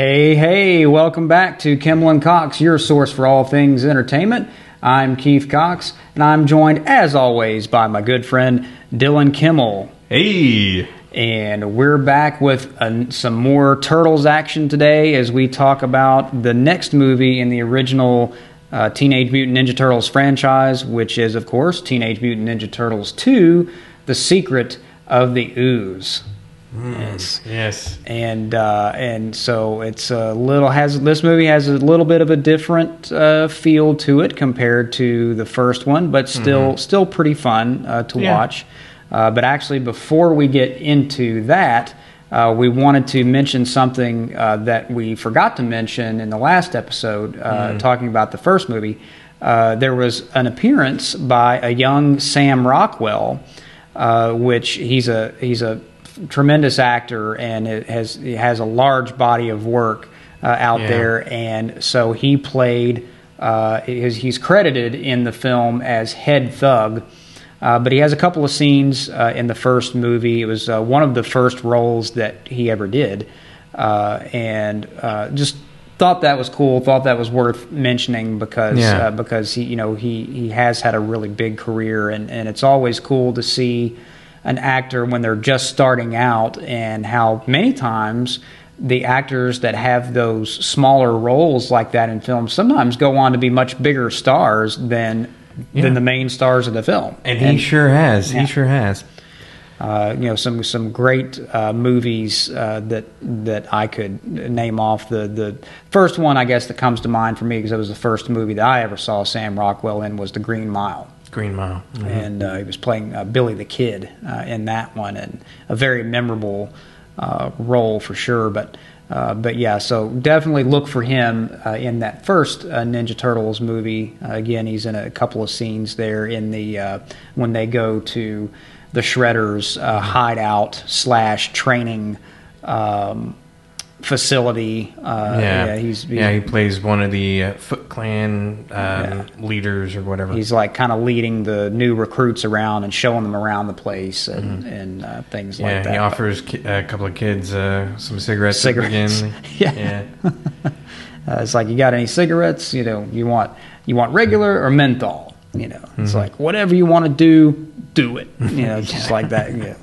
Hey, hey, welcome back to Kimmel and Cox, your source for all things entertainment. I'm Keith Cox, and I'm joined, as always, by my good friend Dylan Kimmel. Hey. And we're back with uh, some more Turtles action today as we talk about the next movie in the original uh, Teenage Mutant Ninja Turtles franchise, which is, of course, Teenage Mutant Ninja Turtles 2 The Secret of the Ooze. Yes. Yes. and uh, and so it's a little has this movie has a little bit of a different uh, feel to it compared to the first one, but still still pretty fun uh, to Yeah. watch. Uh, but actually, before we get into that, uh, we wanted to mention something uh, that we forgot to mention in the last episode, uh, talking about the first movie. Uh, there was an appearance by a young Sam Rockwell, uh, which he's a he's a tremendous actor and it has he has a large body of work uh, out Yeah. there, and so he played. Uh, he's, he's credited in the film as head thug, uh, but he has a couple of scenes uh, in the first movie. It was uh, one of the first roles that he ever did, uh, and uh, just thought that was cool. Thought that was worth mentioning because Yeah. uh, because he you know he he has had a really big career, and and it's always cool to see an actor when they're just starting out and how many times the actors that have those smaller roles like that in films sometimes go on to be much bigger stars than Yeah. than the main stars of the film. And he sure has. Yeah. He sure has. uh, you know some some great uh, movies uh, that that I could name off. The the first one I guess that comes to mind for me because it was the first movie that I ever saw Sam Rockwell in was The Green Mile. Green Mile. Mhm. and uh, he was playing uh, Billy the Kid uh, in that one, and a very memorable uh, role for sure. But uh, but yeah, so definitely look for him uh, in that first Ninja Turtles movie. Again, he's in a couple of scenes there in the when they go to the Shredder's hideout slash training. Um, facility uh yeah. he's, he's yeah, he plays one of the uh, Foot Clan um, Yeah. leaders or whatever. he's like kind of leading the new recruits around and showing them around the place and Mm-hmm. and uh, things yeah, like that. Yeah, he offers ki- a couple of kids uh, some cigarettes. Cigarettes. Yeah. yeah. Uh, it's like you got any cigarettes? You know, you want you want regular or menthol? You know, it's Mm-hmm. like whatever you want to do, do it. You know, just like that. Know.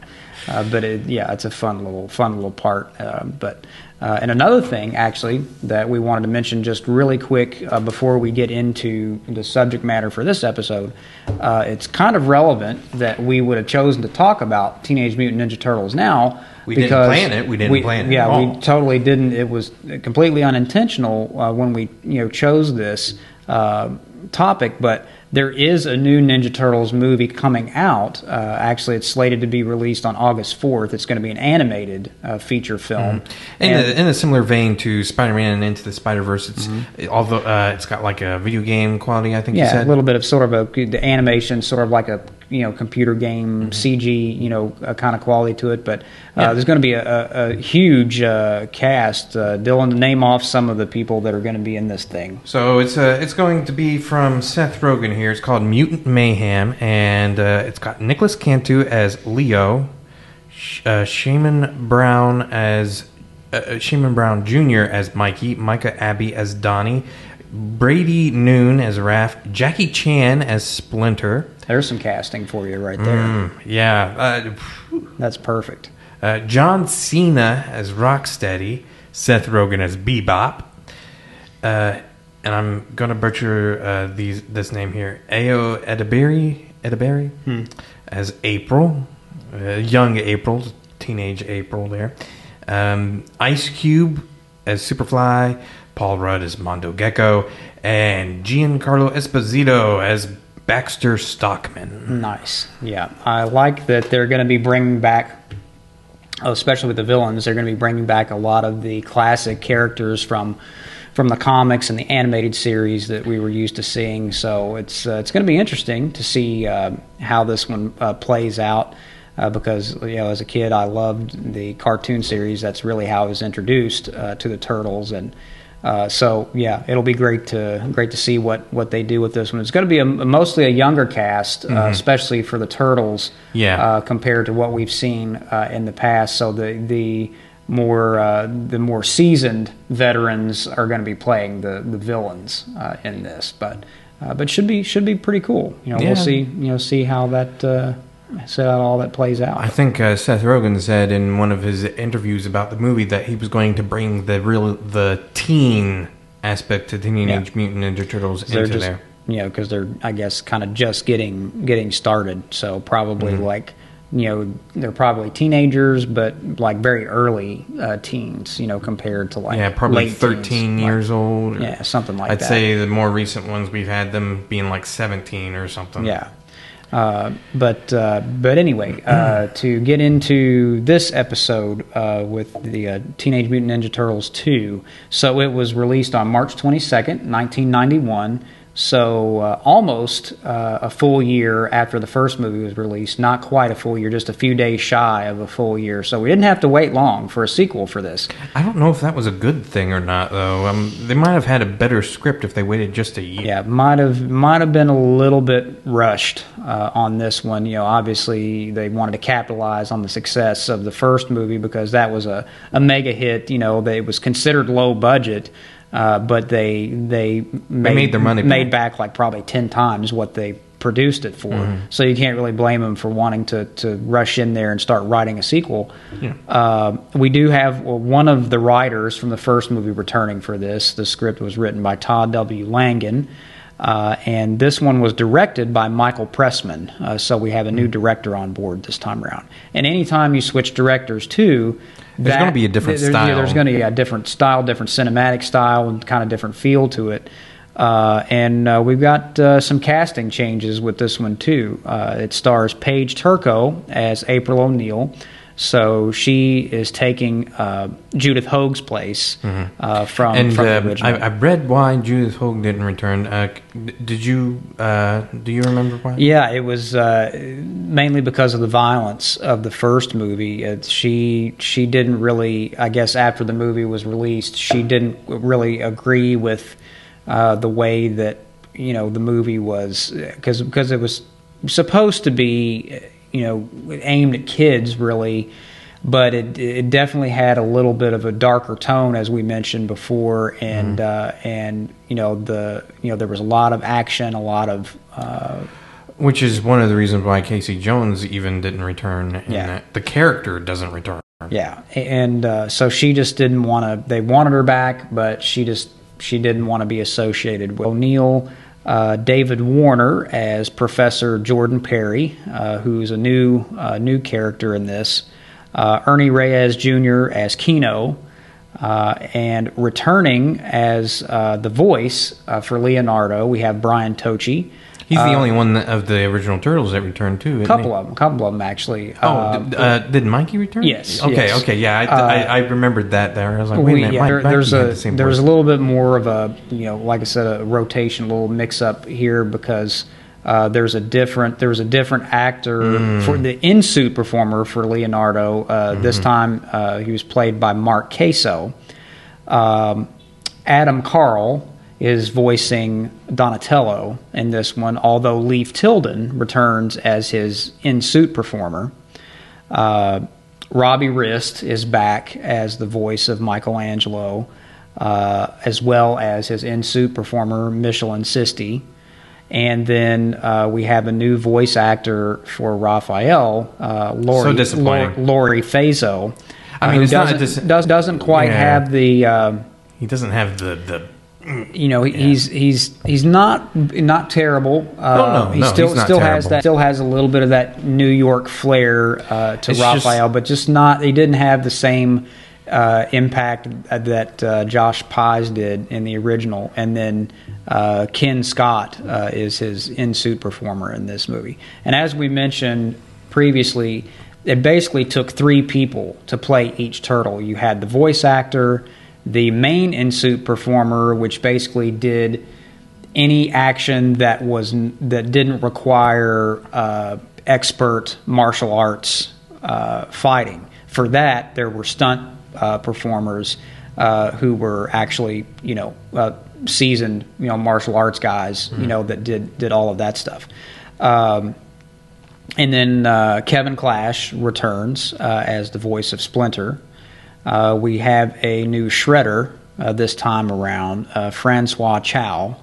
Uh, but it, yeah, it's a fun little fun little part. Uh, but uh, and another thing actually that we wanted to mention just really quick uh, before we get into the subject matter for this episode, uh, it's kind of relevant that we would have chosen to talk about Teenage Mutant Ninja Turtles now. We didn't plan it. We didn't plan it Yeah, we totally didn't. It was completely unintentional uh, when we you know chose this uh, topic, but there is a new Ninja Turtles movie coming out. Uh, actually, it's slated to be released on August fourth. It's going to be an animated uh, feature film. In, And- a, in a similar vein to Spider-Man and Into the Spider-Verse, it's Mm-hmm. although uh, it's got like a video game quality. I think you yeah, a little bit of sort of a the animation, sort of like a you know computer game CG, you know, uh, kind of quality to it. But uh, Mm-hmm. Yeah. there's going to be a, a, a huge uh, cast. Uh, Dylan, name off some of the people that are going to be in this thing. So it's uh, it's going to be from Seth Rogen here. It's called Mutant Mayhem, and uh, it's got Nicholas Cantu as Leo, Sh- uh, Shamon Brown as uh, Shamon Brown Jr. as Mikey, Micah Abbey as Donnie, Brady Noon as Raph, Jackie Chan as Splinter. There's some casting for you right there. Mm, yeah, uh, That's perfect. uh, John Cena as Rocksteady, Seth Rogen as Bebop, uh, and I'm gonna butcher uh, these this name here. Ao Ediberi, Ediberi as April, uh, young April, teenage April there. Um, Ice Cube as Superfly, Paul Rudd as Mondo Gecko, and Giancarlo Esposito as Baxter Stockman. Nice. Yeah, I like that they're going to be bringing back, oh, especially with the villains. They're going to be bringing back a lot of the classic characters from from the comics and the animated series that we were used to seeing. So it's uh, it's going to be interesting to see uh, how this one uh, plays out. Uh, because you know, as a kid, I loved the cartoon series. That's really how I was introduced uh, to the turtles, and uh, so yeah, it'll be great to great to see what, what they do with this one. It's going to be a, mostly a younger cast, uh, especially for the turtles. Yeah. Uh, compared to what we've seen uh, in the past. So the the more uh, the more seasoned veterans are going to be playing the the villains uh, in this, but uh, but should be should be pretty cool. You know, Yeah. we'll see you know see how that uh, see how all that plays out. I think uh, Seth Rogen said in one of his interviews about the movie that he was going to bring the real the teen aspect to the Teenage Yeah. Mutant Ninja Turtles they're into just there. you know because they're I guess kind of just getting getting started. So probably Mm-hmm. like you know they're probably teenagers, but like very early uh, teens. You know compared to like Yeah, probably 13 teens, years like- old. or- Yeah, something like that. I'd say the more recent ones we've had them being like 17 or something. Yeah. Uh, but uh, but anyway, uh, to get into this episode uh, with the uh, Teenage Mutant Ninja Turtles 2, so it was released on March 22nd, 1991. So uh, almost uh, a full year after the first movie was released, not quite a full year, just a few days shy of a full year. So we didn't have to wait long for a sequel for this. I don't know if that was a good thing or not, though. Um, they might have had a better script if they waited just a year. Yeah, might have might have been a little bit rushed uh, on this one. You know, obviously they wanted to capitalize on the success of the first movie because that was a, a mega hit. You know, they, it was considered low budget, uh, but they they made, made their money made back like probably ten times what they produced it for. Mm-hmm. So you can't really blame them for wanting to to rush in there and start writing a sequel. Yeah. Uh, we do have well, one of the writers from the first movie returning for this. The script was written by Todd W. Langen, uh, and this one was directed by Michael Pressman. Uh, so we have a new director on board this time around. And anytime you switch directors too, There's that- gonna be a different there- yeah, style. There's going to be a different style, different cinematic style, and kind of different feel to it. Uh, and uh, we've got uh, some casting changes with this one too. Uh, it stars Paige Turco as April O'Neil. So she is taking uh, Judith Hoag's place uh, from, And from the uh, original. I, I read why Judith Hoag didn't return. Uh, did you? Uh, do you remember why? Yeah, it was uh, mainly because of the violence of the first movie. It, she she didn't really, I guess, after the movie was released, she didn't really agree with uh, the way that you know the movie was because because it was supposed to be you know aimed at kids really. But it, it definitely had a little bit of a darker tone, as we mentioned before, and uh, and you know the you know there was a lot of action, a lot of uh, Which is one of the reasons why Casey Jones even didn't return. Yeah. the character doesn't return. Yeah, and uh, so she just didn't want to. They wanted her back, but she just she didn't want to be associated with O'Neill. Uh, David Warner as Professor Jordan Perry, uh, who's a new uh, new character in this. Uh, Ernie Reyes Jr. as Kino, uh, and returning as the voice for Leonardo, we have Brian Tochi. He's the only one of the original Turtles that returned too. A couple of them, couple of them actually. Oh, Uh, d- uh, did Mikey return? Yes, Okay. yes. Okay. Yeah, I, Uh, I, I remembered that there. I was like, wait We- a minute. yeah, Mike, there- there's a the there's a little bit more of a you know like I said a rotation, a little mix up here because uh, there's a different there was a different actor Mm. for the in suit performer for Leonardo. Uh, Mm-hmm. This time uh, he was played by Mark Caso. Um, Adam Carl is voicing Donatello in this one, although Leif Tilden returns as his in suit performer. Uh, Robbie Rist is back as the voice of Michelangelo, uh, as well as his in suit performer, Michelan Sisti. And then uh, we have a new voice actor for Raphael, uh, Lori, So disappointing. Laurie Faso. I mean, not doesn't, dis- does, doesn't quite Yeah. have the. Uh, He doesn't have the the. You know, he's he's he's not not terrible. Uh, Oh, no, he no, still he's not still has that still has a little bit of that New York flair uh, to It's Raphael, but just not. He didn't have the same uh, impact that uh, Josh Pais did in the original, and then uh, Kenn Scott uh, is his in suit performer in this movie. And as we mentioned previously, it basically took three people to play each turtle. You had the voice actor, the main in suit performer, which basically did any action that was that didn't require uh, expert martial arts uh, fighting. For that, there were stunt uh, performers uh, who were actually, you know, uh, seasoned, you know, martial arts guys, you know, that did did all of that stuff. Um, and then uh, Kevin Clash returns uh, as the voice of Splinter. Uh, we have a new Shredder uh, this time around, uh, François Chau,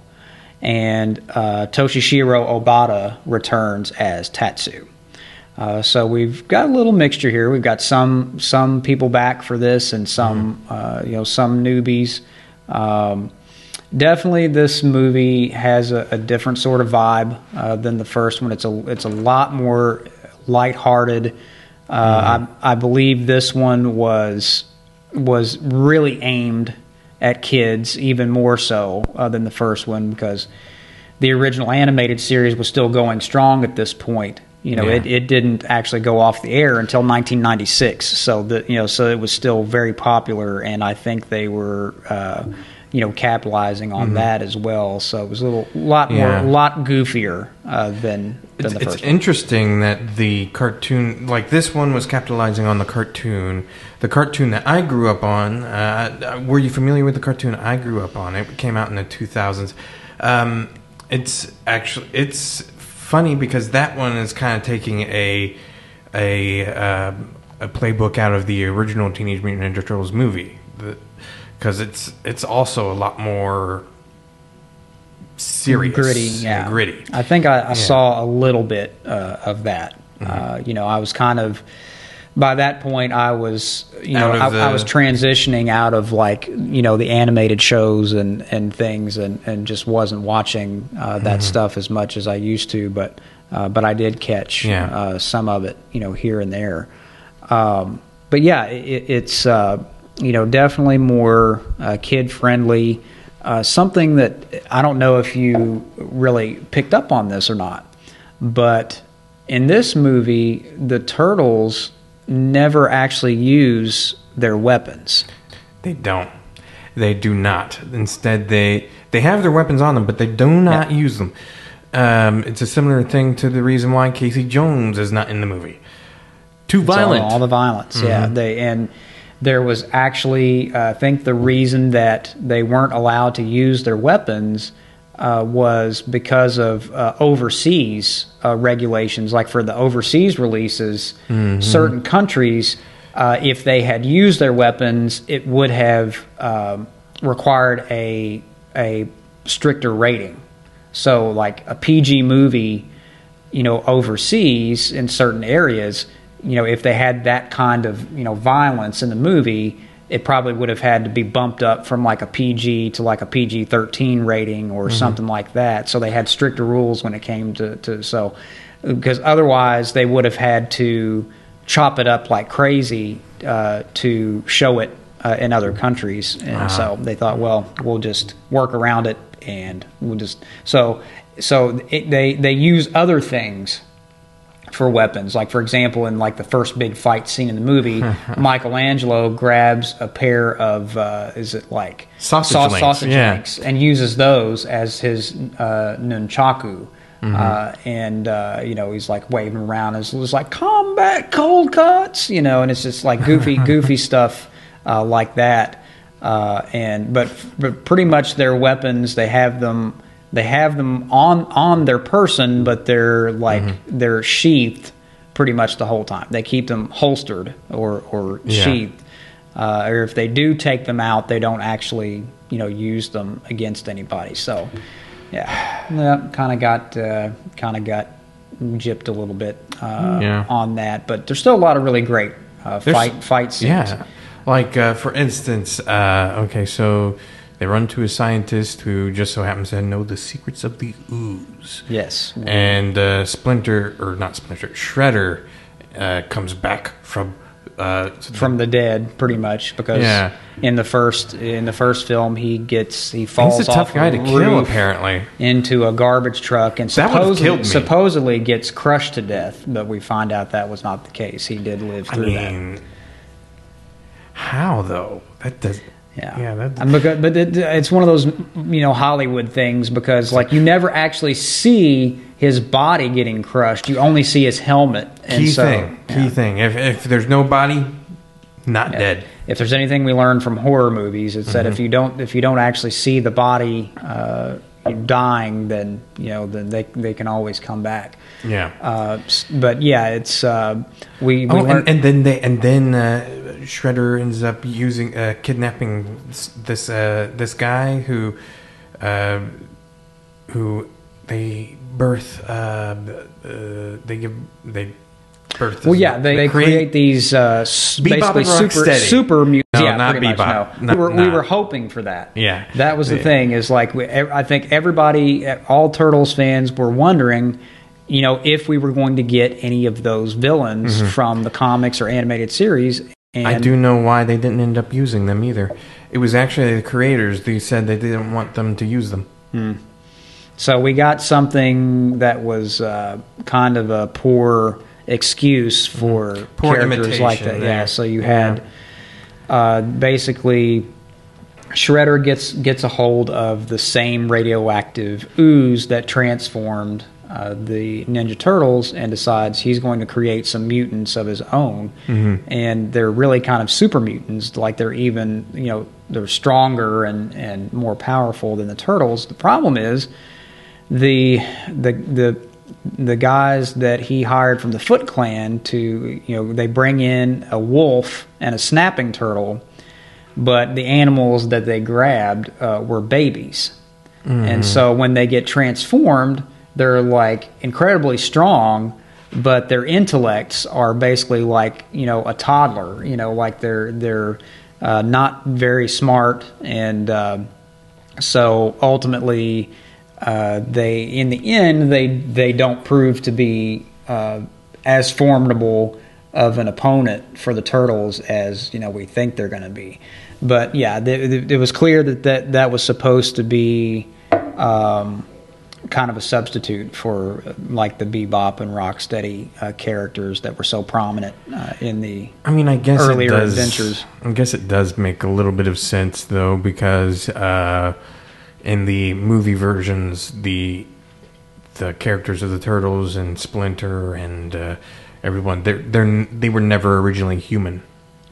and uh, Toshishiro Obata returns as Tatsu. Uh, so we've got a little mixture here. We've got some some people back for this, and some uh, you know some newbies. Um, definitely, this movie has a, a different sort of vibe uh, than the first one. It's a it's a lot more lighthearted. Uh, I, I believe this one was was really aimed at kids, even more so uh, than the first one, because the original animated series was still going strong at this point. You know, Yeah. it, it didn't actually go off the air until 1996. So the you know, so it was still very popular, and I think they were. Uh, you know, capitalizing on that as well. So it was a little, lot more, Mm-hmm. Yeah. lot goofier uh, than than It's, the it's first. one. It's interesting that the cartoon, like this one, was capitalizing on the cartoon. The cartoon that I grew up on. Uh, were you familiar with the cartoon I grew up on? It came out in the two thousands. Um, it's actually it's funny because that one is kind of taking a a uh, a playbook out of the original Teenage Mutant Ninja Turtles movie. Because it's it's also a lot more serious, gritty, and yeah, gritty. I think I, I saw a little bit uh, of that. Uh, you know, I was kind of by that point. I was, you know, I, of I was transitioning out of like you know the animated shows and and things, and and just wasn't watching uh, that stuff as much as I used to. But uh, but I did catch Yeah. uh, some of it, you know, here and there. Um, but yeah, it, it's uh, you know definitely more uh, kid friendly. Uh, something that I don't know if you really picked up on this or not, but in this movie, the turtles never actually use their weapons. They don't. They do not. Instead, they they have their weapons on them, but they do not Yeah. use them. Um, it's a similar thing to the reason why Casey Jones is not in the movie. Too It's all- violent. All, the violence, yeah. They and there was actually, uh, I think, the reason that they weren't allowed to use their weapons uh, was because of uh, overseas uh, regulations. Like for the overseas releases, certain countries, uh, if they had used their weapons, it would have um, required a a stricter rating. So, like a PG movie you know, overseas in certain areas, you know, if they had that kind of, you know, violence in the movie, it probably would have had to be bumped up from like a PG to like a PG 13 rating or something like that. So they had stricter rules when it came to, to so, because otherwise they would have had to chop it up like crazy uh, to show it uh, in other countries. And so they thought, well, we'll just work around it and we'll just, so, so it, they, they use other things for weapons. Like for example, in like the first big fight scene in the movie, Michelangelo grabs a pair of uh, is it like Sausage sau- links, sausage yeah. links and uses those as his uh, nunchaku. Mm-hmm. Uh, and uh, you know he's like waving around as it's like combat cold cuts, you know, and it's just like goofy, goofy stuff uh, like that. Uh, and but but pretty much their weapons they have them they have them on on their person, but they're like Mm-hmm. they're sheathed pretty much the whole time. They keep them holstered or or Yeah. sheathed. Uh, or if they do take them out, they don't actually you know use them against anybody. So yeah, yeah kind of got uh, kind of got gypped a little bit uh, Yeah. on that, but there's still a lot of really great uh, fight fight scenes. Yeah. Like, uh, for instance, uh, okay, so they run to a scientist who just so happens to know the secrets of the ooze. Yes. And uh, Splinter, or not Splinter, Shredder uh, comes back from. Uh, from the dead, pretty much, because Yeah. in the first in the first film he gets he falls He's a off tough guy a to kill, apparently. into a garbage truck and supposedly, supposedly gets crushed to death, but we find out that was not the case. He did live I through that. mean, how though? That does. Yeah, Yeah, that- And because, but it, it's one of those you know Hollywood things because like you never actually see his body getting crushed. You only see his helmet. And Key so, thing. Key yeah. thing. If if there's no body, not dead. If there's anything we learn from horror movies, it's Mm-hmm. that if you don't if you don't actually see the body uh, dying, then you know then they they can always come back. Yeah. Uh, but yeah, it's uh, we we Oh, learn- and, and then they and then uh, Shredder ends up using uh, kidnapping this uh, this guy who uh, who they birth uh, uh, they give they birth. Well, yeah, they, they create, these uh, basically super Rocksteady. super mutants. No, yeah, not pretty much, Bebop. no. Not- we, were, we were hoping for that. Yeah. that was the Yeah. thing. Is like we, I think everybody, all Turtles fans, were wondering, you know, if we were going to get any of those villains from the comics or animated series. And. I do know why they didn't end up using them either. It was actually the creators. They said they didn't want them to use them. So we got something that was uh, kind of a poor excuse for Mm-hmm. Poor characters like imitation that. Yeah. So you had uh, basically Shredder gets gets a hold of the same radioactive ooze that transformed uh, the Ninja Turtles and decides he's going to create some mutants of his own. And they're really kind of super mutants, like they're even you know they're stronger and and more powerful than the turtles. The problem is the the the the guys that he hired from the Foot Clan to you know they bring in a wolf and a snapping turtle, but the animals that they grabbed uh, were babies, and so when they get transformed, they're like incredibly strong. But their intellects are basically like you know a toddler, you know, like they're they're uh, not very smart, and uh, so ultimately, uh, they in the end they they don't prove to be uh, as formidable of an opponent for the turtles as you know we think they're going to be. But yeah, th- th- it was clear that that, that was supposed to be. Um, kind of a substitute for uh, like the bebop and rocksteady uh, characters that were so prominent uh, in the I mean, I guess Earlier it does, adventures. I guess it does make a little bit of sense though, because uh, in the movie versions, the the characters of the turtles and Splinter and uh, everyone, they're, they're they were never originally human,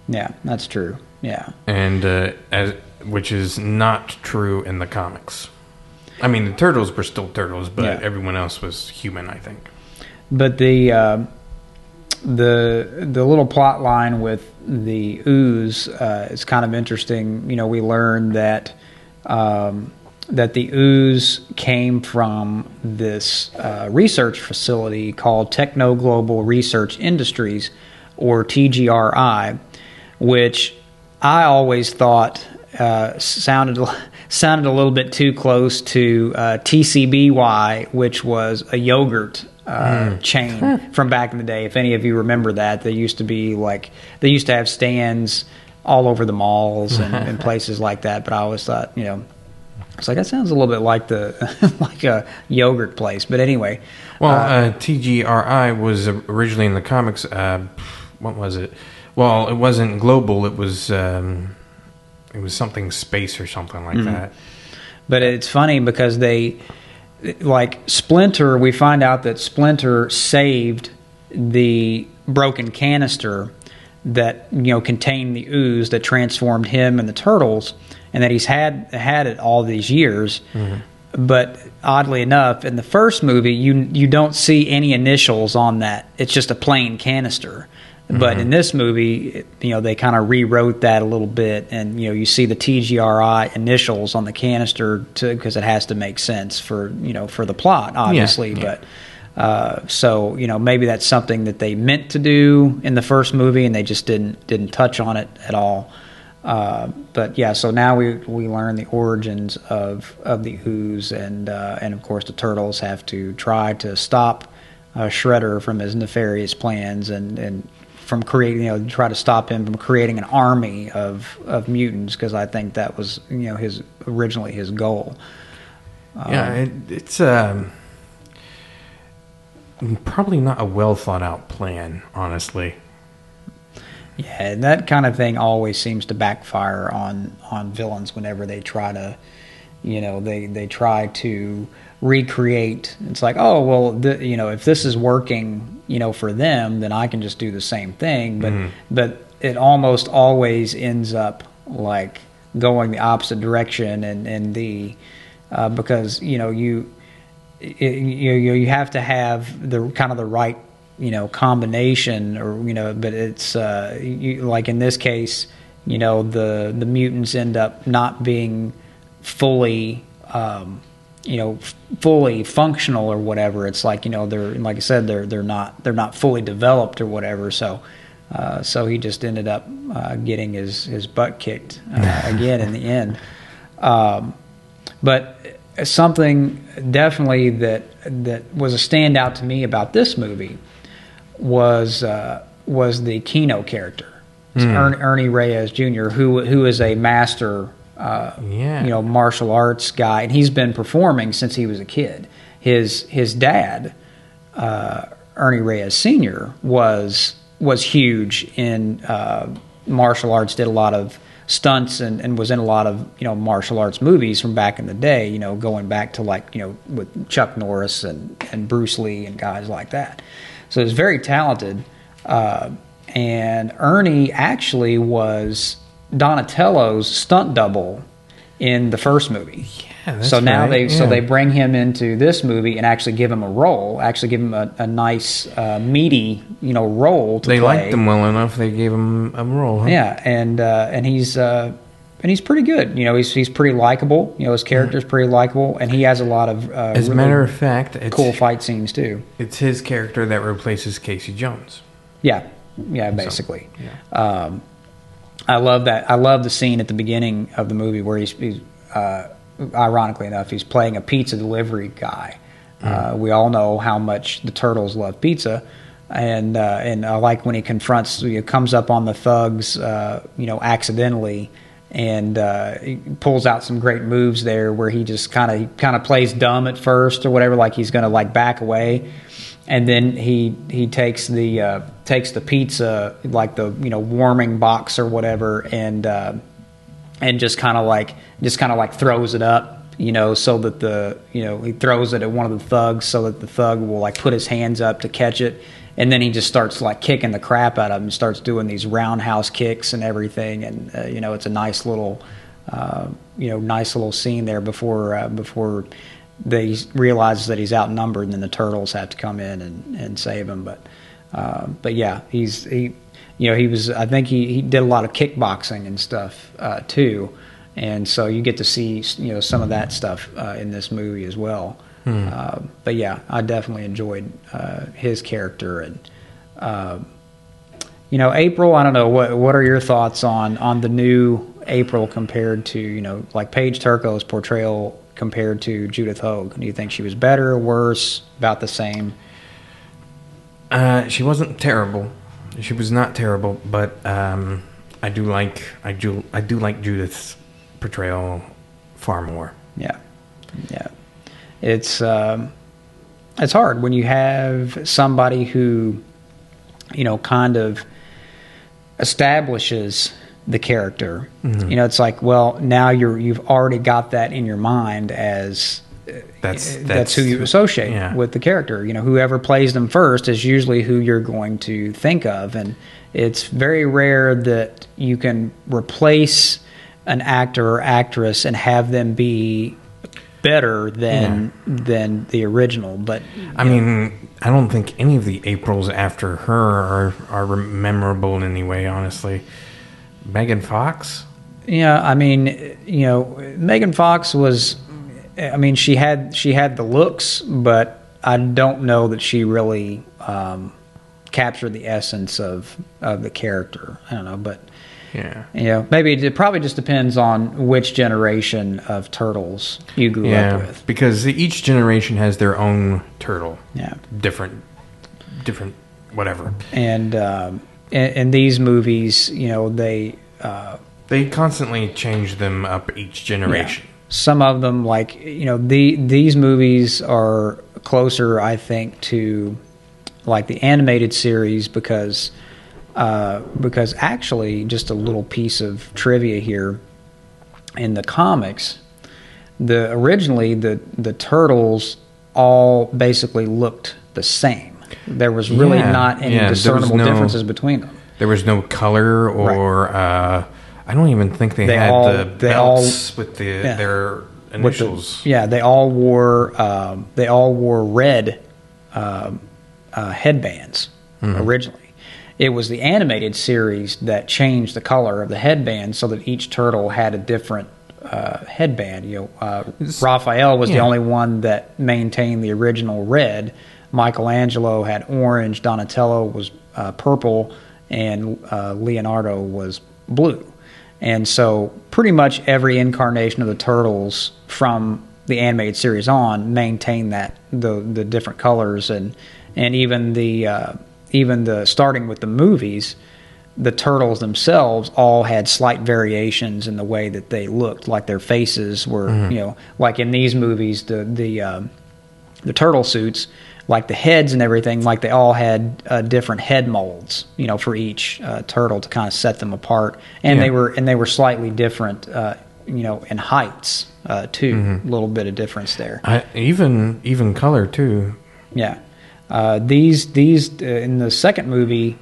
yeah that's true yeah and uh, as which is not true in the comics. I mean, the turtles were still turtles, but Yeah. everyone else was human. I think. But the uh, the the little plot line with the ooze uh, is kind of interesting. You know, we learned that um, that the ooze came from this uh, research facility called Techno Global Research Industries, or TGRI, which I always thought uh, sounded sounded a little bit too close to uh, TCBY, which was a yogurt uh, chain from back in the day. If any of you remember that, they used to be like they used to have stands all over the malls and, and places like that. But I always thought, you know, it's like that sounds a little bit like the like a yogurt place. But anyway, Well, uh, TGRI was originally in the comics. Uh, what was it? Well, it wasn't global. It was um, it was something space or something like mm-hmm. that. But it's funny because they, like Splinter, we find out that Splinter saved the broken canister that you know contained the ooze that transformed him and the turtles, and that he's had had it all these years. Mm-hmm. But oddly enough, in the first movie, you you don't see any initials on that. It's just a plain canister. But in this movie, you know, they kind of rewrote that a little bit, and you know, you see the TGRI initials on the canister because it has to make sense for you know for the plot, obviously. yeah. But uh, so you know, maybe that's something that they meant to do in the first movie, and they just didn't didn't touch on it at all. Uh, but yeah, so now we we learn the origins of of the ooze, and uh, and of course the turtles have to try to stop uh, Shredder from his nefarious plans, and and from creating you know try to stop him from creating an army of of mutants because I think that was you know his originally his goal. yeah, it, it's um, probably not a well thought out plan, honestly. Yeah, and that kind of thing always seems to backfire on on villains whenever they try to, you know, they they try to recreate. It's like, oh well, th- you know, if this is working, you know, for them, then I can just do the same thing. But but it almost always ends up like going the opposite direction, and and the uh, because you know you it, you you you have to have the kind of the right you know combination or you know but it's uh, you, like in this case you know the the mutants end up not being fully um, you know fully functional or whatever it's like you know they're like I said they're they're not they're not fully developed or whatever. So uh, so he just ended up uh, getting his his butt kicked uh, again in the end. Um, but something definitely that that was a standout to me about this movie was uh, was the Kino character, Ern, Ernie Reyes Jr., who who is a master, uh, Yeah. you know, martial arts guy, and he's been performing since he was a kid. His his dad, uh, Ernie Reyes Sr., was was huge in uh, martial arts. Did a lot of stunts and, and was in a lot of you know martial arts movies from back in the day. You know, going back to like you know with Chuck Norris and and Bruce Lee and guys like that. So he's very talented. Uh, and Ernie actually was Donatello's stunt double in the first movie. Yeah, that's so now right, they so they bring him into this movie and actually give him a role, actually give him a, a nice uh, meaty you know role to They play. liked him well enough. They gave him a role. Huh? Yeah, and uh, and he's uh, and he's pretty good. You know, he's he's pretty likable. You know, his character's pretty likable, and he has a lot of uh. As a really matter of fact, cool fight scenes too. it's his character that replaces Casey Jones. Yeah, yeah, basically. yeah. Um, I love that. I love the scene at the beginning of the movie where he's, he's uh, ironically enough, he's playing a pizza delivery guy. Uh, we all know how much the turtles love pizza, and uh, and I like when he confronts, he comes up on the thugs, uh, you know, accidentally. And uh, he pulls out some great moves there, where he just kind of kind of plays dumb at first or whatever, like he's going to like back away, and then he he takes the uh, takes the pizza like the you know warming box or whatever and uh, and just kind of like just kind of like throws it up you know so that the you know he throws it at one of the thugs so that the thug will like put his hands up to catch it. And then he just starts like kicking the crap out of him. And starts doing these roundhouse kicks and everything. And uh, you know it's a nice little uh, you know nice little scene there before uh, before they realizes that he's outnumbered and then the turtles have to come in and, and save him. But uh, but yeah he's he you know he was I think he, he did a lot of kickboxing and stuff uh, too. And so you get to see you know some of that stuff uh, in this movie as well. Uh, but yeah I definitely enjoyed uh, his character. And uh, you know April I don't know what what are your thoughts on on the new April compared to you know like Paige Turco's portrayal compared to Judith Hoag do you think she was better or worse about the same Uh, she wasn't terrible. She was not terrible, but um, I do like I do I do like Judith's portrayal far more. Yeah, yeah. It's um, it's hard when you have somebody who, you know, kind of establishes the character. Mm-hmm. You know, it's like, well, now you're you've already got that in your mind as uh, That's that's, that's, who you associate yeah. with the character. You know, whoever plays them first is usually who you're going to think of, and it's very rare that you can replace an actor or actress and have them be better than than the original. But I mean, I don't think any of the Aprils after her are are memorable in any way. Honestly, Megan Fox. Yeah, I mean, you know, Megan Fox was. I mean, she had she had the looks, but I don't know that she really um, captured the essence of of the character. I don't know, but Yeah. you know, maybe it probably just depends on which generation of turtles you grew up Yeah, with. because each generation has their own turtle. Yeah. Different, different, whatever. And um, in, in these movies, you know, they. Uh, They constantly change them up each generation. some of them like you know the these movies are closer i think to like the animated series because uh, because actually just a little piece of trivia here in the comics the originally the the turtles all basically looked the same there was really Yeah, not any yeah, discernible no- differences between them There was no color or uh, I don't even think they, They had all- the they all- belts with the yeah. their with the- initials. yeah, they all wore um, they all wore red um, uh, headbands originally. It was the animated series that changed the color of the headband so that each turtle had a different uh, headband. You know, uh, Raphael was the only one that maintained the original red. Michelangelo had orange. Donatello was uh, purple, and uh, Leonardo was blue. And so, pretty much every incarnation of the turtles from the animated series on maintained that the the different colors and and even the uh, even the starting with the movies, the turtles themselves all had slight variations in the way that they looked, like their faces were you know like in these movies the the um, the turtle suits, like the heads and everything, like they all had uh, different head molds, you know, for each uh, turtle to kind of set them apart, and Yeah. they were and they were slightly different, uh, you know, in heights uh, too, a little bit of difference there. I, even even color too. Yeah, uh, these these uh, in the second movie,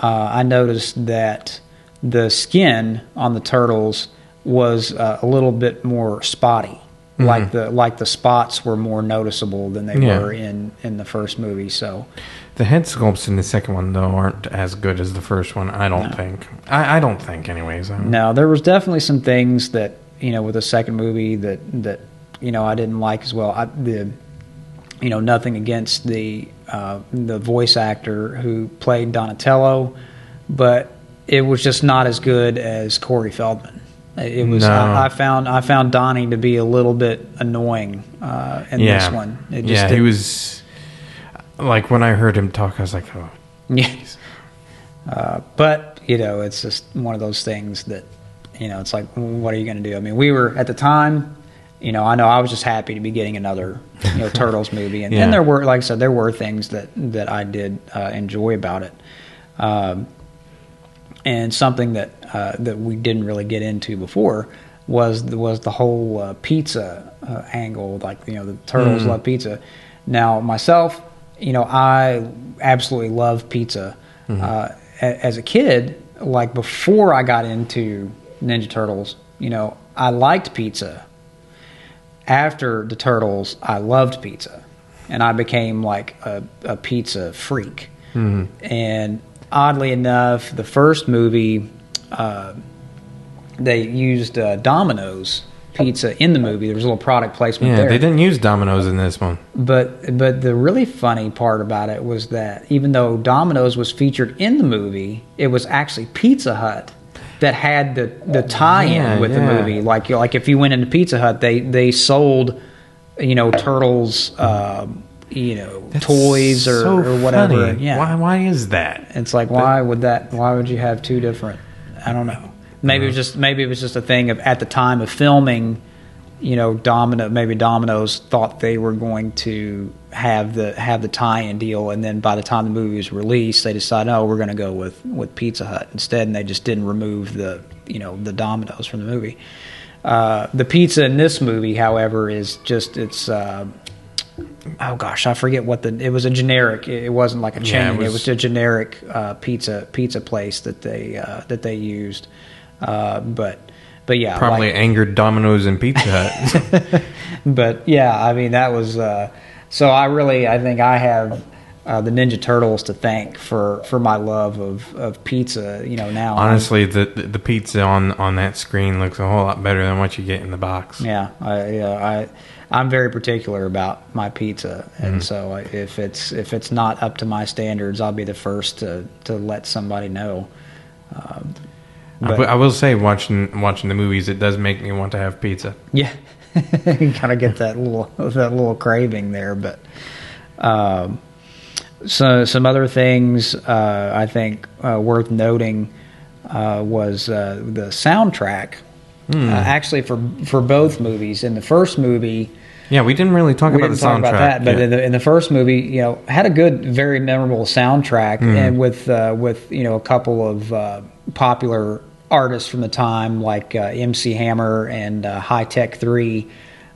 uh, I noticed that the skin on the turtles was uh, a little bit more spotty. Like the like the spots were more noticeable than they Yeah. were in in the first movie. So The head sculpts in the second one though aren't as good as the first one. I don't think. I, I don't think, anyways. No, there was definitely some things that you know with the second movie that that you know I didn't like as well. I, the you know nothing against the uh, the voice actor who played Donatello, but it was just not as good as Corey Feldman. It was No. I, I found I found Donnie to be a little bit annoying uh, in yeah. this one. It just yeah, he was. Like when I heard him talk, I was like, oh. Yeah. Uh, but you know, it's just one of those things that you know, it's like, what are you going to do? I mean, we were at the time. You know, I know I was just happy to be getting another you know Turtles movie, and, Yeah. and there were, like I said, there were things that that I did uh, enjoy about it, um, and something that uh, that we didn't really get into before was the, was the whole uh, pizza uh, angle. Like you know, the turtles Mm. love pizza. Now myself, you know, I absolutely love pizza. Uh, a- as a kid, like before I got into Ninja Turtles, you know, I liked pizza. After the Turtles, I loved pizza, and I became like a, a pizza freak. And oddly enough, the first movie, uh, they used uh, Domino's pizza in the movie. There was a little product placement Yeah, there. they didn't use Domino's in this one. But but the really funny part about it was that even though Domino's was featured in the movie, it was actually Pizza Hut that had the the tie-in Yeah, with the movie. Like like if you went into Pizza Hut, they they sold you know turtles, um, you know That's toys or, so or whatever. funny. Yeah, Why? Why is that? it's like why would that? Why would you have two different? I don't know. Maybe it was just maybe it was just a thing of at the time of filming. You know, Domino. Maybe Domino's thought they were going to have the have the tie-in deal, and then by the time the movie was released, they decided, oh, we're going to go with with Pizza Hut instead, and they just didn't remove the you know the Domino's from the movie. Uh, the pizza in this movie, however, is just it's. Uh, oh gosh, I forget what the it was a generic. It wasn't like a chain. Yeah, it it, was, was- a generic uh, pizza pizza place that they uh, that they used. Uh, but but yeah, Probably like- angered Domino's and Pizza Hut. but yeah, I mean that was uh, so. I really I think I have. Uh, the Ninja Turtles to thank for, for my love of, of pizza. You know now. Honestly, the, the the pizza on on that screen looks a whole lot better than what you get in the box. Yeah, I, yeah, I, I'm very particular about my pizza, and so if it's if it's not up to my standards, I'll be the first to, to let somebody know. Um, I, but- I will say, watching watching the movies, it does make me want to have pizza. Yeah, you kind of get that little that little craving there, but um, so some other things uh, I think uh, worth noting uh, was uh, the soundtrack. Hmm. Uh, actually, for for both movies, in the first movie. Yeah, we didn't really talk we about didn't the talk soundtrack. about that, but Yeah. in, the, in the first movie, you know, had a good, very memorable soundtrack, Mm-hmm. and with uh, with you know a couple of uh, popular artists from the time, like uh, MC Hammer and uh, Hi Tek Three,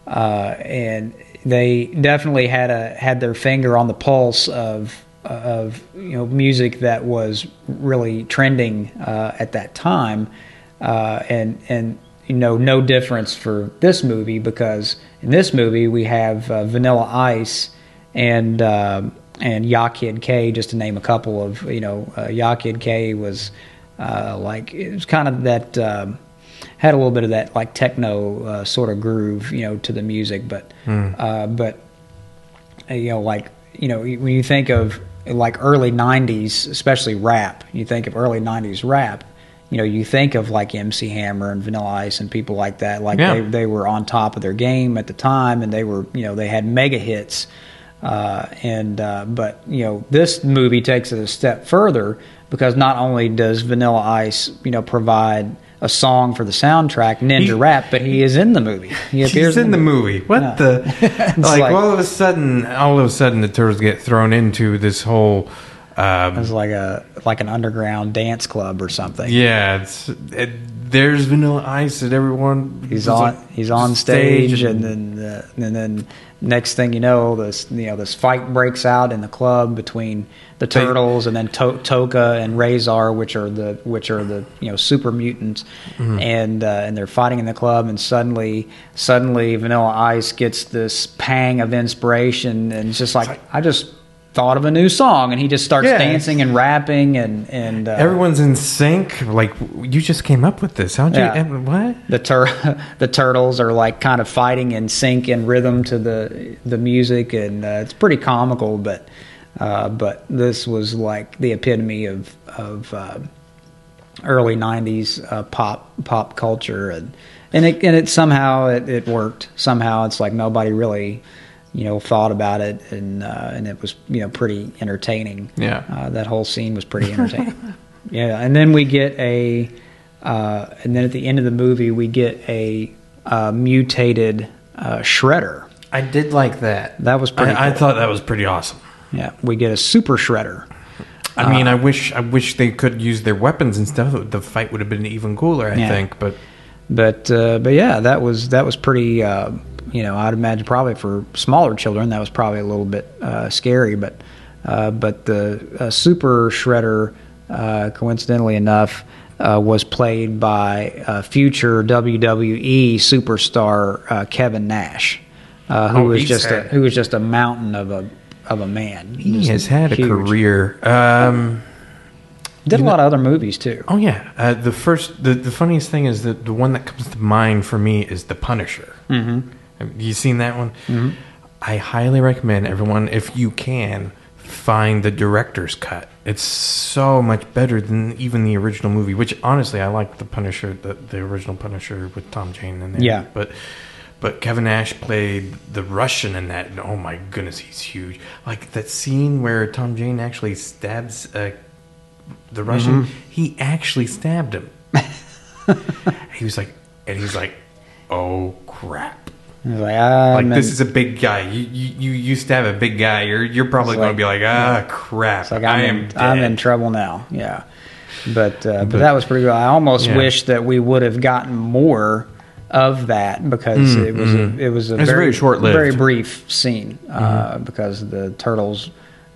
uh, and they definitely had a had their finger on the pulse of of you know music that was really trending uh, at that time, uh, and and you know no difference for this movie because in this movie we have uh, Vanilla Ice and uh, and Ya Kid K, just to name a couple of you know, uh, Ya Kid K was uh, like it was kind of that um, had a little bit of that like techno uh, sort of groove, you know, to the music, but uh, but uh, you know, like you know, when you think of like early '90s, especially rap, you think of early '90s rap. You know, you think of like MC Hammer and Vanilla Ice and people like that. Like Yeah. they they were on top of their game at the time, and they were you know they had mega hits. Uh, and uh, but you know this movie takes it a step further because not only does Vanilla Ice you know provide a song for the soundtrack Ninja He- Rap, but he is in the movie. He appears He's in the movie. What Yeah. the? like, like- all of a sudden, all of a sudden, the turtles get thrown into this whole. Um, It's like a like an underground dance club or something. yeah, it's it, there's Vanilla Ice and everyone. He's on on he's on stage, and then uh, and then next thing you know, this you know this fight breaks out in the club between the They- turtles and then to- Tokka and Rahzar, which are the which are the you know super mutants, Mm-hmm. and uh, and they're fighting in the club, and suddenly suddenly Vanilla Ice gets this pang of inspiration, and it's just like, I just thought of a new song, and he just starts Yeah. dancing and rapping, and and uh, everyone's in sync. Like you just came up with this. How'd you? Yeah. em- What? the tur- the turtles are like kind of fighting in sync and rhythm to the the music, and uh, it's pretty comical. But uh, but this was like the epitome of of uh, early '90s uh, pop pop culture, and and it and it somehow it, it worked. Somehow it's like nobody really. You know, thought about it, and uh, and it was you know pretty entertaining. Yeah. uh, that whole scene was pretty entertaining. yeah, and then we get a, uh, and then at the end of the movie we get a uh, mutated uh, shredder. I did like that. That was pretty I, I thought that was pretty awesome. Yeah, we get a super shredder. I mean, I wish I wish they could use their weapons and stuff. The fight would have been even cooler, I Yeah. think. But But uh, but yeah, that was that was pretty. You know, I'd imagine probably for smaller children that was probably a little bit uh, scary. But uh, but the uh, super shredder, uh, coincidentally enough, uh, was played by uh, future WWE superstar uh, Kevin Nash, uh, who Oh, was he's just a, who was just a mountain of a of a man. he Just has had a career. Um, Did a lot of other movies too. oh yeah, uh, the first, the, the funniest thing is that the one that comes to mind for me is The Punisher. Mm-hmm. Have you seen that one? Mm-hmm. I highly recommend everyone, if you can, find the director's cut. It's so much better than even the original movie. Which honestly, I like the Punisher, the, the original Punisher with Tom Jane in there. Yeah. but. But Kevin Nash played the Russian in that, and oh my goodness, he's huge! Like that scene where Tom Jane actually stabs uh, the Russian, Mm-hmm. he actually stabbed him. he was like, and he's like, "Oh crap!" Like, ah, Like this is a big guy. You you you, you stab a big guy, you're you're probably going like- to be like, "Ah, crap! It's like I I'm, in. I'm in trouble now. Yeah, but uh, but, But- that was pretty good. I almost Yeah. wish that we would have gotten more of that because it was a, it was a Mm, very, very short-lived. very brief scene uh, Mm-hmm. because the turtles.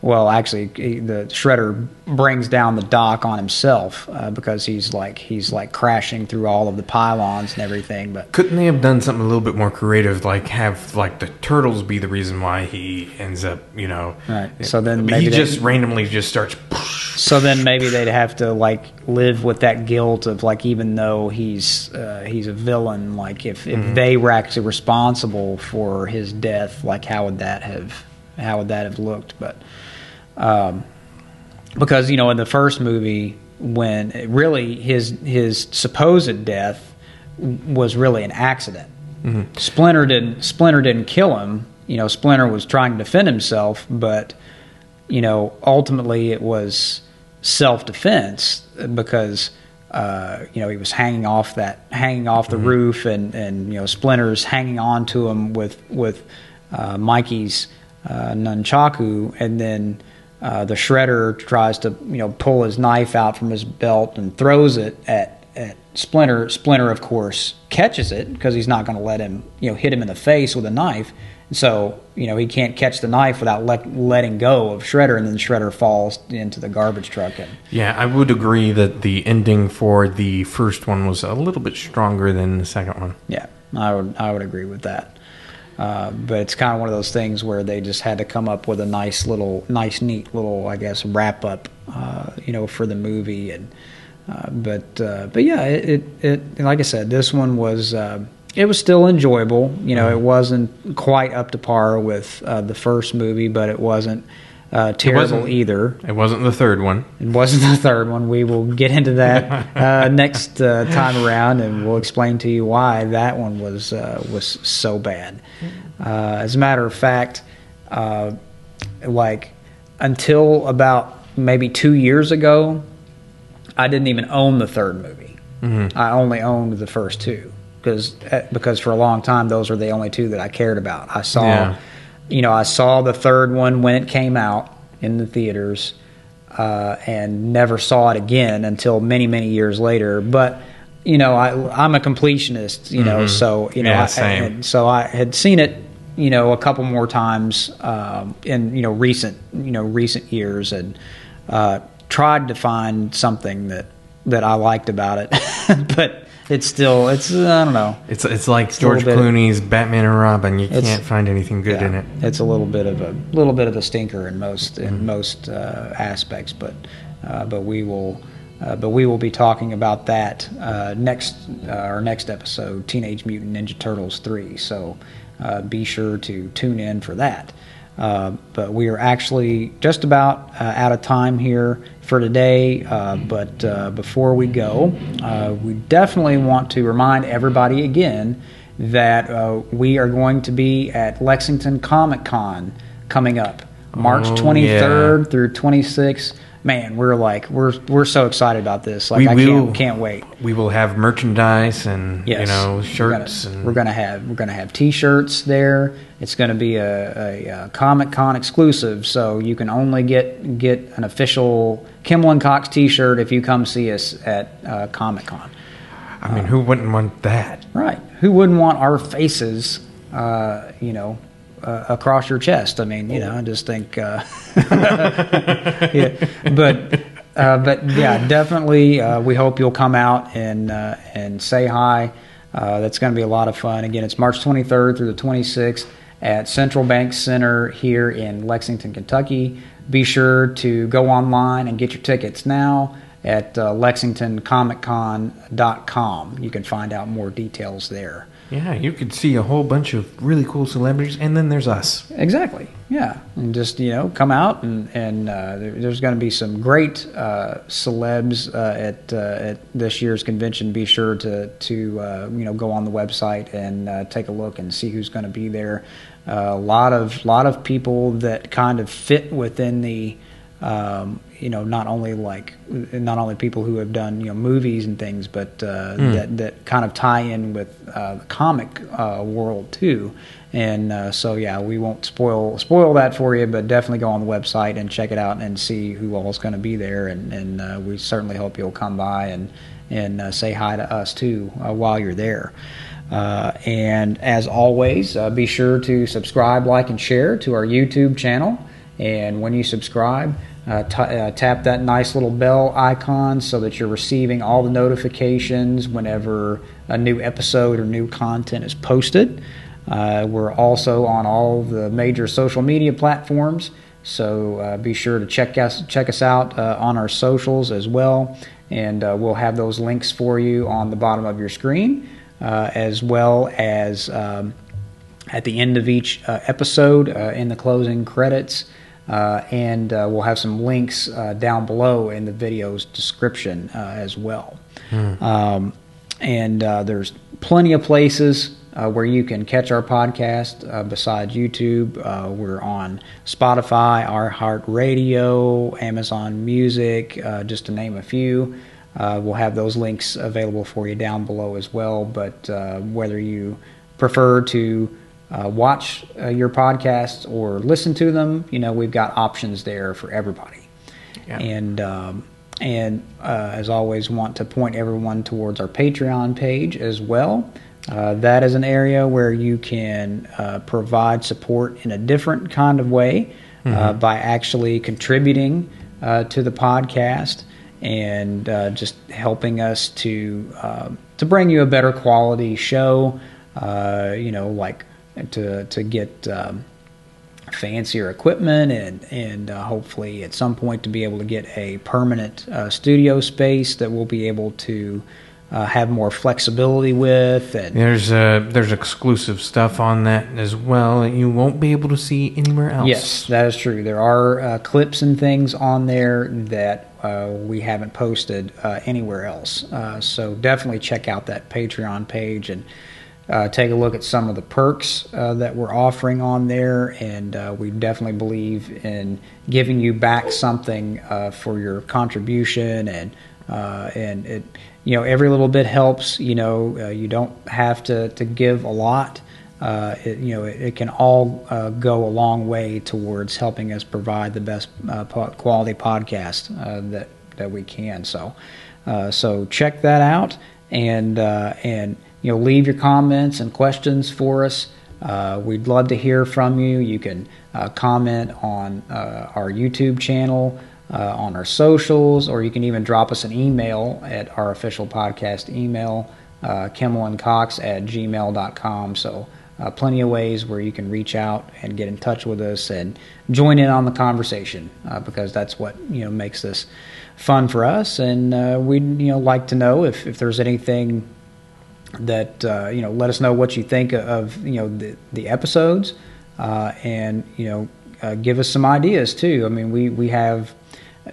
Well, actually, he, the shredder brings down the dock on himself uh, because he's like he's like crashing through all of the pylons and everything. But Couldn't they have done something a little bit more creative, like have like the turtles be the reason why he ends up, you know? Right. So then maybe he they- just randomly just starts. So then maybe they'd have to like live with that guilt of like even though he's uh, he's a villain, like if, if they were actually responsible for his death, like how would that have how would that have looked? But um, because you know in the first movie when it really his his supposed death was really an accident. Splinter didn't Splinter didn't kill him. You know, Splinter was trying to defend himself, but you know, ultimately it was self defense because uh, you know he was hanging off that hanging off the roof and and you know Splinter's hanging on to him with with uh, Mikey's uh, nunchaku, and then uh, the shredder tries to you know pull his knife out from his belt and throws it at at Splinter. Splinter, of course, catches it because he's not going to let him you know hit him in the face with a knife. So you know he can't catch the knife without let, letting go of Shredder, and then Shredder falls into the garbage truck. And Yeah, I would agree that the ending for the first one was a little bit stronger than the second one. yeah, I would I would agree with that. Uh, but it's kind of one of those things where they just had to come up with a nice little, nice, neat little, I guess, wrap up, uh, you know, for the movie. And uh, but uh, but yeah, it, it, it like I said, this one was uh, it was still enjoyable. You know, it wasn't quite up to par with uh, the first movie, but it wasn't uh, terrible wasn't- either. It wasn't the third one. It wasn't the third one. We will get into that uh, next uh, time around, and we'll explain to you why that one was uh, was so bad. Uh, as a matter of fact, uh, like until about maybe two years ago, I didn't even own the third movie. I only owned the first two because because for a long time those were the only two that I cared about. I saw, Yeah. You know, I saw the third one when it came out in the theaters, uh, and never saw it again until many many years later. But you know, I I'm a completionist, you know, so you know, Yeah, I, same. and so I had seen it, you know, a couple more times um, in you know recent you know recent years, and uh, tried to find something that that I liked about it, but it's still it's I don't know. It's it's like a George Clooney's Batman and Robin. You can't find anything good Yeah, in it. It's a little bit of a little bit of a stinker in most in Mm-hmm. most uh, aspects, but uh, but we will. Uh, but we will be talking about that uh, next uh, our next episode, Teenage Mutant Ninja Turtles three. So uh, be sure to tune in for that. Uh, but we are actually just about uh, out of time here for today. Uh, but uh, before we go, uh, we definitely want to remind everybody again that uh, we are going to be at Lexington Comic Con coming up March Oh, 23rd through 26th. Man, we're like we're we're so excited about this. Like We I will- can't can't wait. We will have merchandise and Yes. you know We're shirts gonna, and we're gonna have we're gonna have T-shirts there. It's gonna be a, a, a Comic Con exclusive, so you can only get get an official Kimmel and Cox T-shirt if you come see us at uh, Comic Con. I mean, who wouldn't want that? Right? Who wouldn't want our faces? Uh, you know. Uh, across your chest. I mean, you know, I just think, uh, yeah, but, uh, but yeah, definitely. Uh, we hope you'll come out and uh, and say hi. Uh, that's going to be a lot of fun. Again, it's March 23rd through the 26th at Central Bank Center here in Lexington, Kentucky. Be sure to go online and get your tickets now at lexingtoncomiccon.com. You can find out more details there. Yeah, you could see a whole bunch of really cool celebrities, and then there's us. Exactly. Yeah, and just you know, come out and and uh, there, there's going to be some great uh, celebs uh, at uh, at this year's convention. Be sure to to uh, you know go on the website and uh, take a look and see who's going to be there. A lot of lot of people that kind of fit within the um, you know not only like not only people who have done you know movies and things, but uh, that that kind of tie in with uh, the comic uh, world too. And uh, so yeah, we won't spoil spoil that for you, but definitely go on the website and check it out and see who all is going to be there. And, and uh, we certainly hope you'll come by and and uh, say hi to us too uh, while you're there. Uh, and as always, uh, be sure to subscribe, like, and share to our YouTube channel. And when you subscribe, uh, t- uh, tap that nice little bell icon so that you're receiving all the notifications whenever a new episode or new content is posted. Uh, we're also on all the major social media platforms, so uh, be sure to check us check us out uh, on our socials as well, and uh, we'll have those links for you on the bottom of your screen, as well as. Um, at the end of each episode in the closing credits. Uh, and uh, we'll have some links uh, down below in the video's description uh, as well. Um, and uh, there's plenty of places uh, where you can catch our podcast uh, besides YouTube. Uh, we're on Spotify, iHeartRadio, Amazon Music, uh, just to name a few. Uh, we'll have those links available for you down below as well. But uh, whether you prefer to uh, watch uh, your podcasts or listen to them, you know, we've got options there for everybody. Yeah. And um, and uh, as always, want to point everyone towards our Patreon page as well. Uh, that is an area where you can uh, provide support in a different kind of way uh, by actually contributing uh, to the podcast and uh, just helping us to to bring you a better quality show. Uh, you know, like to to get. Um, fancier equipment and and uh, hopefully at some point to be able to get a permanent uh, studio space that we'll be able to uh, have more flexibility with and There's uh, there's exclusive stuff on that as well that you won't be able to see anywhere else. Yes, that is true. There are uh, clips and things on there that uh, we haven't posted uh, anywhere else. Uh, so definitely check out that Patreon page and uh, take a look at some of the perks uh, that we're offering on there. And uh, we definitely believe in giving you back something uh, for your contribution and uh, and it you know every little bit helps. You know uh, you don't have to to give a lot. It, you know, it, it can all go a long way towards helping us provide the best po- quality podcast that that we can. So, so check that out, and and you know, leave your comments and questions for us. Uh, we'd love to hear from you. You can uh, comment on uh, our YouTube channel, uh, on our socials, or you can even drop us an email at our official podcast email, uh, kimmelandcox at gmail.com. So, uh, plenty of ways where you can reach out and get in touch with us and join in on the conversation uh, because that's what you know makes this fun for us. And we'd you know like to know if, if there's anything that uh, you know let us know what you think of you know the, the episodes uh, and you know uh, give us some ideas too i mean we we have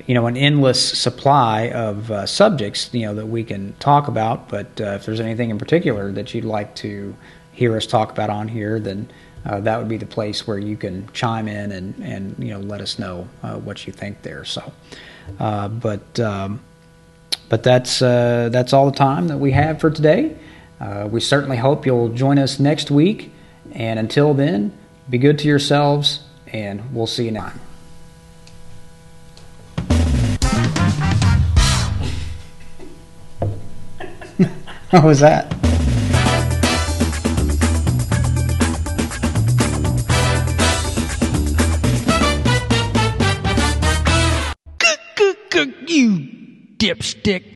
you know an endless supply of uh, subjects you know that we can talk about but uh, if there's anything in particular that you'd like to hear us talk about on here then uh, that would be the place where you can chime in and and you know let us know what you think there so but um, but that's that's all the time that we have for today. Uh, we certainly hope you'll join us next week. And until then, be good to yourselves, and we'll see you next time. what was that? you dipstick.